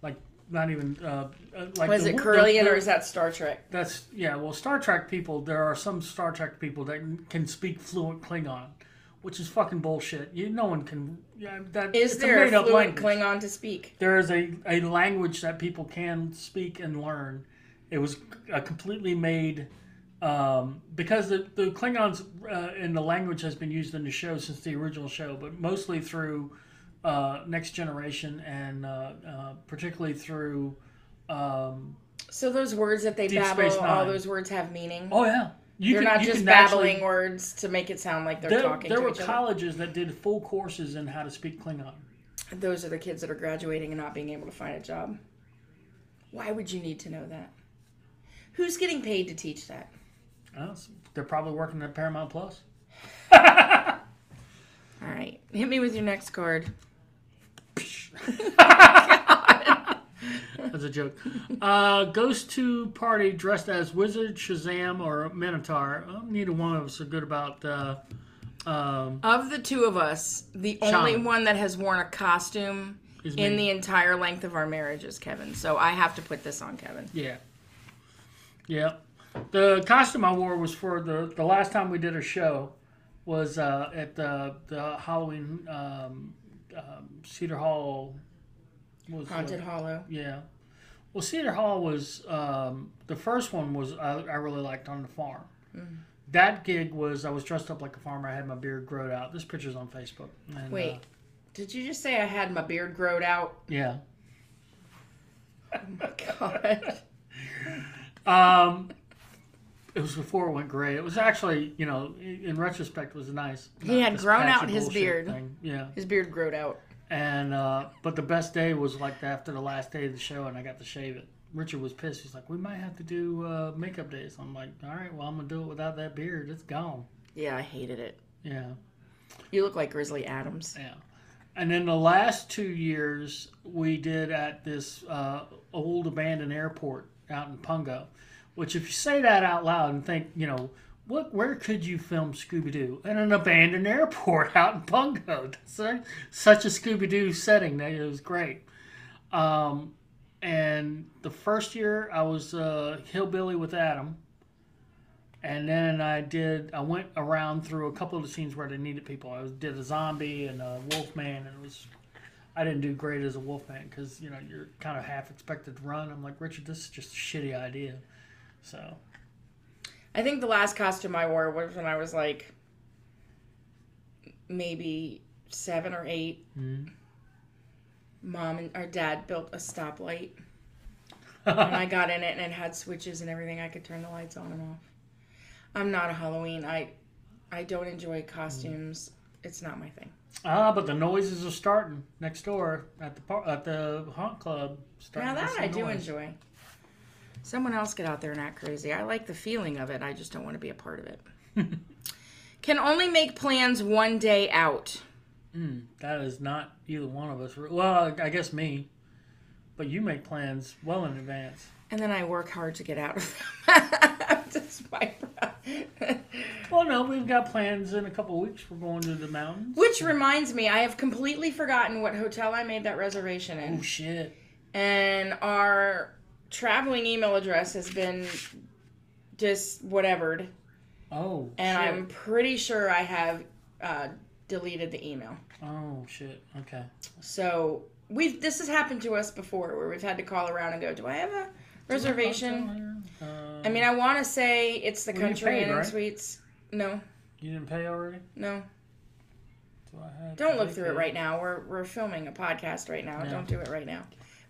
Like not even uh, uh, like. Was it Curlian the- or is that Star Trek? That's yeah. Well, Star Trek people. There are some Star Trek people that can speak fluent Klingon, which is fucking bullshit. You no one can. Yeah, that Is there a made-up fluent language. Klingon to speak? There is a, a language that people can speak and learn. It was a completely made um, because the, the Klingons uh, and the language has been used in the show since the original show, but mostly through uh, Next Generation and uh, uh, particularly through. Um, So those words that they Deep babble, all those words have meaning. oh yeah, you They're can- not just can actually- babbling words to make it sound like they're There, talking there to were colleges that did full courses in how to speak Klingon. Those are the kids that are graduating and not being able to find a job. Why would you need to know that? Who's getting paid to teach that? Uh, they're probably working at Paramount Plus. All right, hit me with your next card. That's a joke. Uh, goes to party dressed as Wizard, Shazam, or Minotaur. Uh, neither one of us are good about. Uh, um, Of the two of us, the Sean. only one that has worn a costume is in me. the entire length of our marriage is Kevin. So I have to put this on Kevin. yeah, yeah. The costume I wore was for the the last time we did a show was uh, at the the Halloween um, um, Cedar Hall. Was, Haunted Hollow. Yeah. Well, Cedar Hall was um, the first one was I, I really liked on the farm. Mm. That gig was I was dressed up like a farmer. I had my beard growed out. This picture's on Facebook. And, Wait, uh, did you just say I had my beard growed out? yeah. Oh my god. Um, it was before it went gray. It was actually, you know, in retrospect, it was nice. He had grown out his beard. thing. Yeah. His beard growed out. And uh, but the best day was like after the last day of the show, and I got to shave it. Richard was pissed. He's like, "We might have to do uh, makeup days." I'm like, "All right, well, I'm gonna do it without that beard. It's gone." Yeah, I hated it. Yeah, You look like Grizzly Adams. yeah. And then the last two years we did at this uh, old abandoned airport out in Pungo, which if you say that out loud and think, you know, what where could you film Scooby Doo in an abandoned airport out in Pungo? Such, a Scooby Doo setting that it was great. Um, and the first year I was uh, hillbilly with Adam. And then I did. I went around through a couple of the scenes where they needed people. I did a zombie and a wolfman, and it was. I didn't do great as a wolfman because you know you're kind of half expected to run. I'm like Richard, this is just a shitty idea. So I think the last costume I wore was when I was like maybe seven or eight. Mhm. Mom and our dad built a stoplight, and I got in it, and it had switches and everything. I could turn the lights on and off. I'm not a Halloween. I I don't enjoy costumes. It's not my thing. ah, but the noises are starting next door at the par- at the haunt club. Starting Now that I do enjoy. Someone else get out there and act crazy. I like the feeling of it. I just don't want to be a part of it. Can only make plans one day out. Mm, that is not either one of us. Well, I guess me, but you make plans well in advance. And then I work hard to get out of them. Just my Well, no, we've got plans in a couple weeks. We're going to the mountains. Which reminds me, I have completely forgotten what hotel I made that reservation in. Oh shit! And our traveling email address has been just whatevered. Oh, And shit. I'm pretty sure I have uh, deleted the email. Oh shit! Okay. So we've this has happened to us before where we've had to call around and go, Do I have a reservation? Uh, I mean I wanna say it's the Well, country paid, and right? suites. No, you didn't pay already. no. Do I have Don't to look pay through it right now. We're we're filming a podcast right now. Yeah. Don't do it right now.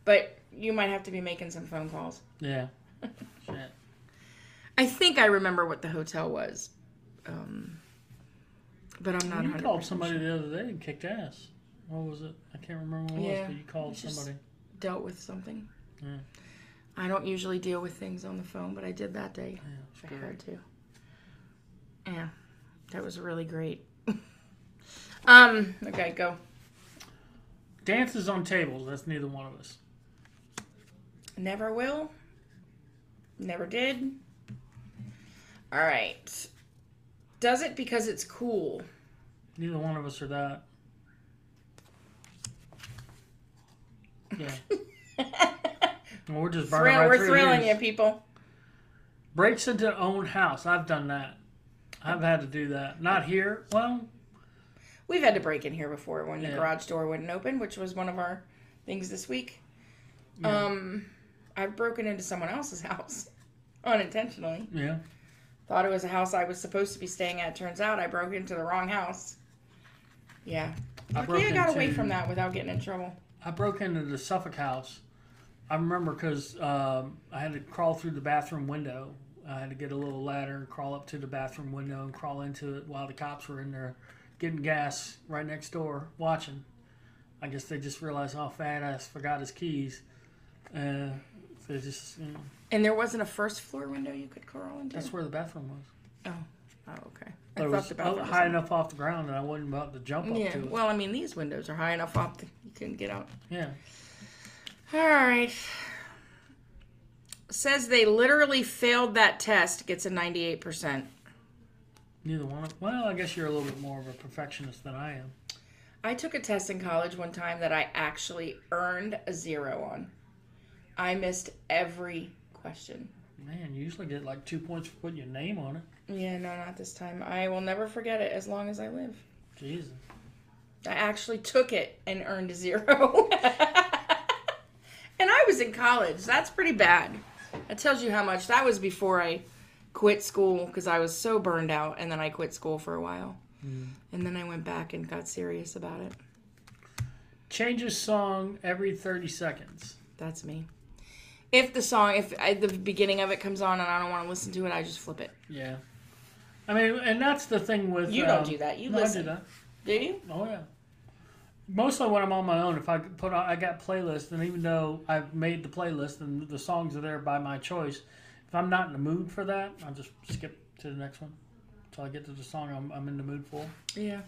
But you might have to be making some phone calls. Yeah. shit. I think I remember what the hotel was. Um, but I'm not You 100% called somebody sure. the other day and kicked ass. What was it? I can't remember what it Yeah, was, but you called just- somebody. dealt with something. Yeah. I don't usually deal with things on the phone, but I did that day. Yeah, I screw had to. Yeah, that was really great. um. Okay, go. Dances on tables. That's neither one of us. Never will. Never did. All right. Does it because it's cool? Neither one of us are that. Yeah. Well, we're just burning Thrill, right we're thrilling you, people. Breaks into own house. I've done that. I've had to do that. Not here. Well, We've had to break in here before when the garage door wouldn't open, which was one of our things this week. Yeah. Um, I've broken into someone else's house unintentionally. yeah. Thought it was a house I was supposed to be staying at. Turns out I broke into the wrong house. Yeah. I Lucky I got away from that without getting in trouble. I broke into the Suffolk house. I remember because um, I had to crawl through the bathroom window. I had to get a little ladder and crawl up to the bathroom window and crawl into it while the cops were in there getting gas right next door watching. I guess they just realized how fat ass forgot his keys. Uh, they just, you know, And there wasn't a first floor window you could crawl into? that's where the bathroom was. oh, oh, okay. But I it thought was the bathroom was high enough off the ground that I wasn't about to jump up Yeah. to it. Well, I mean, these windows are high enough up that you couldn't get out. yeah. All right. Says they literally failed that test, gets a 98%. Neither one of Well, I guess you're a little bit more of a perfectionist than I am. I took a test in college one time that I actually earned a zero on. I missed every question. Man, you usually get like two points for putting your name on it. Yeah, no, not this time. I will never forget it as long as I live. Jesus. I actually took it and earned a zero. and I was in college. That's pretty bad. That tells you how much. That was before I quit school because I was so burned out, and then I quit school for a while. Hmm. And then I went back and got serious about it. Changes song every 30 seconds. That's me. If the song, if I, the beginning of it comes on and I don't want to listen to it, I just flip it. Yeah. I mean, and that's the thing with. You don't um, do that. You no, listen. I do that. Do you? Oh, yeah. Mostly when I'm on my own, if I put on, I got playlists, and even though I've made the playlist and the songs are there by my choice, if I'm not in the mood for that, I'll just skip to the next one until I get to the song I'm, I'm in the mood for. Yeah.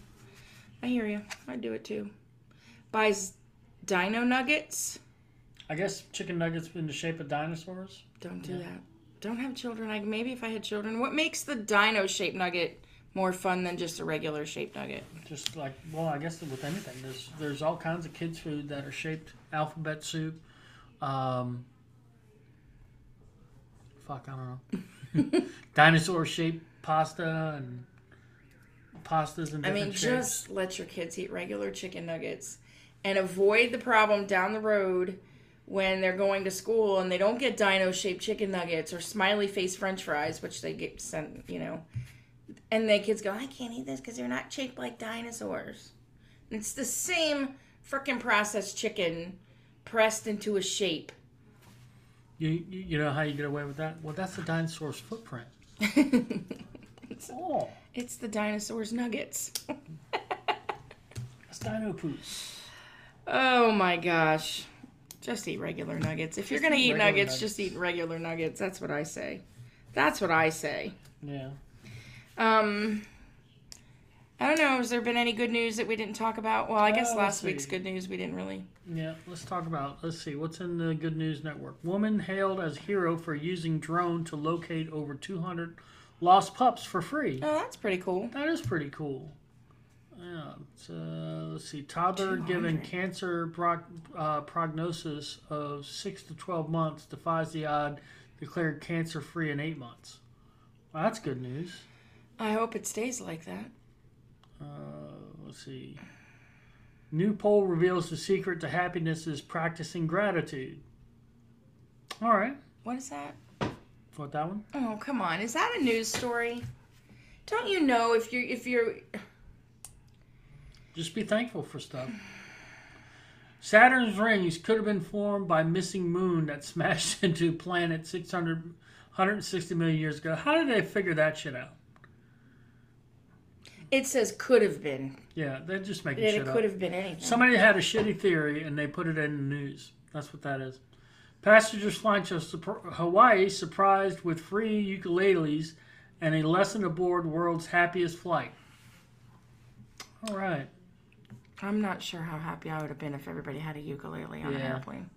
I hear you. I do it too. Buys Dino Nuggets. I guess chicken nuggets in the shape of dinosaurs. Don't do that. Don't have children. I maybe if I had children, what makes the dino shaped nugget more fun than just a regular shaped nugget? Just like, well, I guess with anything, there's there's all kinds of kids' food that are shaped alphabet soup. Um, fuck, I don't know. Dinosaur shaped pasta and pastas and I mean, shapes. just let your kids eat regular chicken nuggets and avoid the problem down the road when they're going to school and they don't get dino shaped chicken nuggets or smiley face french fries, which they get sent, you know. and the kids go, I can't eat this because they're not shaped like dinosaurs. And it's the same frickin' processed chicken pressed into a shape. You, you you know how you get away with that? Well, that's the dinosaur's footprint. Oh, It's the dinosaur's nuggets. that's dino poop. Oh my gosh. Just eat regular nuggets. If you're going to eat nuggets, nuggets. just eat regular nuggets. That's what I say. That's what I say. Yeah. Um, I don't know. Has there been any good news that we didn't talk about? Well, I guess Uh, last week's good news we didn't really. Yeah, let's talk about. Let's see what's in the Good News Network. Woman hailed as hero for using drone to locate over 200 lost pups for free. Oh, that's pretty cool. That is pretty cool. Yeah. Uh, let's see. Toddler given cancer prog- uh, prognosis of six to 12 months defies the odd. Declared cancer free in eight months. Well, that's good news. I hope it stays like that. Uh, let's see. New poll reveals the secret to happiness is practicing gratitude. All right. What is that? What that one? Oh, come on. Is that a news story? Don't you know if you're if you're Just be thankful for stuff. Saturn's rings could have been formed by missing moon that smashed into planet 600, 160 million years ago. How did they figure that shit out? it says could have been. Yeah, they're just making shit it up. could have been anything. Somebody had a shitty theory and they put it in the news. That's what that is. Passengers flying to Hawaii surprised with free ukuleles and a lesson aboard world's happiest flight. All right. I'm not sure how happy I would have been if everybody had a ukulele on an Yeah. airplane.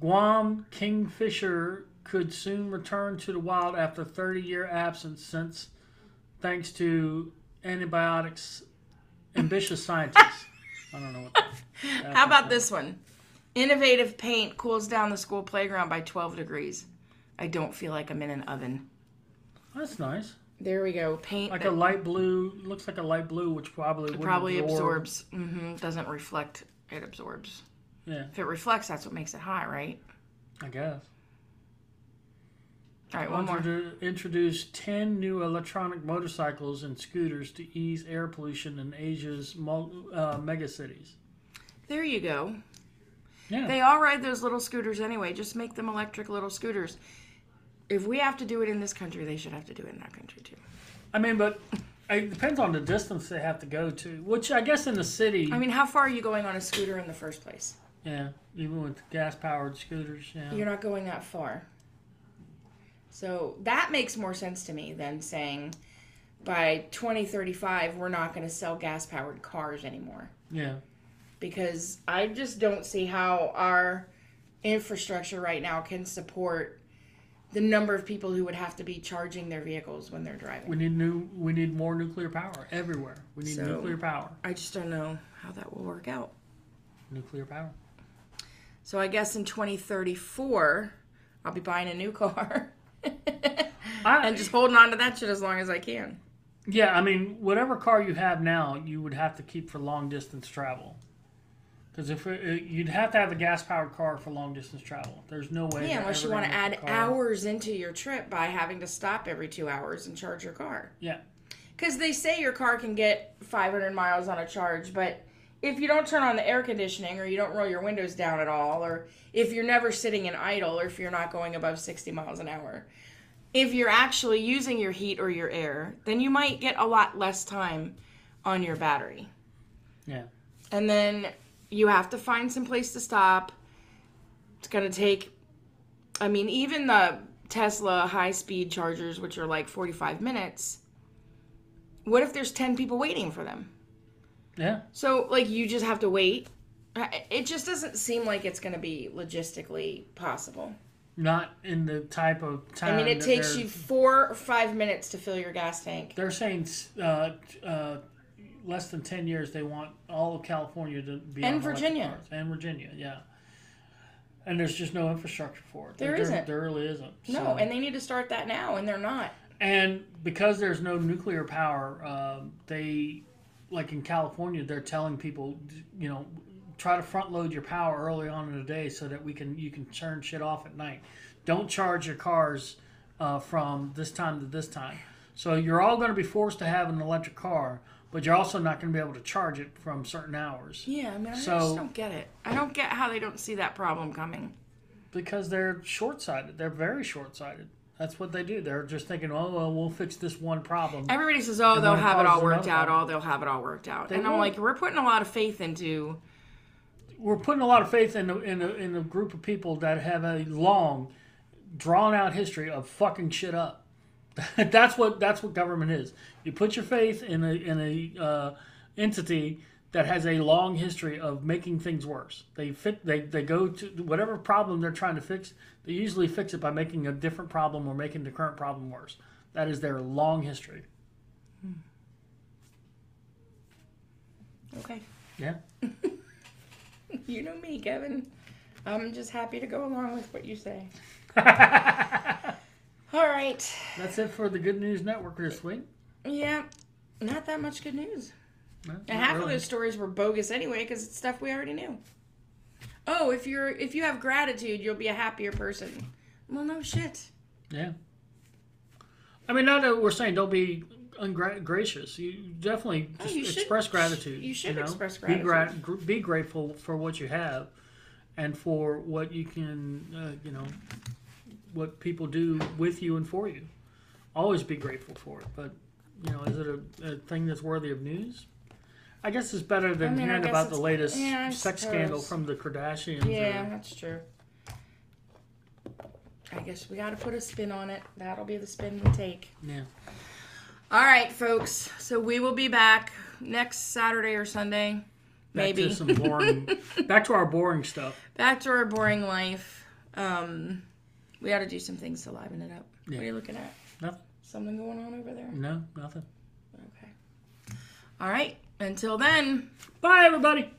Guam kingfisher could soon return to the wild after 30 year absence since thanks to antibiotics ambitious scientists. I don't know what that, How about this one? Innovative paint cools down the school playground by 12 degrees. I don't feel like I'm in an oven. That's nice. There we go. Paint Like that a light blue, looks like a light blue, which probably would probably absorbs. hmm Doesn't reflect. It absorbs. Yeah, If it reflects, that's what makes it hot, right? I guess. All right, one more. Introdu- Introduce 10 new electronic motorcycles and scooters to ease air pollution in Asia's uh, megacities. There you go. Yeah. They all ride those little scooters anyway. Just make them electric little scooters. If we have to do it in this country, they should have to do it in that country too. I mean, but it depends on the distance they have to go to, which I guess in the city, I mean, how far are you going on a scooter in the first place? yeah, even with gas powered scooters, yeah. You're not going that far. So that makes more sense to me than saying by 2035 we're not going to sell gas powered cars anymore. Yeah. Because I just don't see how our infrastructure right now can support the number of people who would have to be charging their vehicles when they're driving. We need new. We need more nuclear power everywhere. We need So- nuclear power. I just don't know how that will work out. Nuclear power. So I guess in 2034 I'll be buying a new car. I, and just holding on to that shit as long as I can. yeah, I mean, whatever car you have now, you would have to keep for long distance travel. Because if it, uh, you'd have to have a gas powered car for long distance travel, there's no way. Yeah, unless you want to add make a car- hours into your trip by having to stop every two hours and charge your car. Yeah, Because they say your car can get 500 miles on a charge, but if you don't turn on the air conditioning or you don't roll your windows down at all, or if you're never sitting in idle, or if you're not going above 60 miles an hour, if you're actually using your heat or your air, then you might get a lot less time on your battery. yeah, and then you have to find some place to stop. It's gonna take. I mean, even the Tesla high speed chargers, which are like forty five minutes. What if there's ten people waiting for them? yeah. So like you just have to wait. It just doesn't seem like it's gonna be logistically possible. Not in the type of time. I mean, it takes you four or five minutes to fill your gas tank. They're saying uh, uh, less than ten years. They want all of California to be And Virginia. and Virginia, yeah. And there's just no infrastructure for it. There there, isn't. There really isn't. No, and they need to start that now, and they're not. And because there's no nuclear power, um, they, like in California, they're telling people, you know, try to front load your power early on in the day so that we can you can turn shit off at night. Don't charge your cars uh, from this time to this time. So you're all going to be forced to have an electric car, but you're also not going to be able to charge it from certain hours Yeah, I mean, I So- just don't get it. I don't get how they don't see that problem coming. because they're short-sighted. They're very short-sighted. That's what they do. They're just thinking, "Oh, well, we'll fix this one problem." Everybody says, "Oh, they'll have it all worked out. problem. Oh, they'll have it all worked out." They and I'm like, we're putting a lot of faith into. We're putting a lot of faith in a, in a, in a group of people that have a long, drawn-out history of fucking shit up. that's what that's what government is. You put your faith in a in a uh, entity that has a long history of making things worse. They fit they, they go to whatever problem they're trying to fix. They usually fix it by making a different problem or making the current problem worse. That is their long history. Okay. Yeah. You know me, Kevin. I'm just happy to go along with what you say. All right. That's it for the Good News Network this week. Yeah, not that much good news. No, And half of those stories were bogus anyway because it's stuff we already knew. Oh, if you're if you have gratitude, you'll be a happier person. Well, no shit. Yeah. I mean, not that we're saying don't be ungracious. You definitely Oh, just you should- express gratitude. you should know? express Be, gra- gratitude. gr- be grateful for what you have, and for what you can, uh, you know, what people do with you and for you. Always be grateful for it. But you know, is it a, a thing that's worthy of news? I guess it's better than I mean, hearing about the latest yeah, sex scandal from the Kardashians. Yeah, or- that's true. I guess we got to put a spin on it. That'll be the spin we take. yeah. All right, folks. So we will be back next Saturday or Sunday. Maybe. Back to some boring. back to our boring stuff. back to our boring life. Um, we got to do some things to liven it up. What are you looking at? Nothing. Something going on over there? No, nothing. Okay. All right. Until then. Bye, everybody.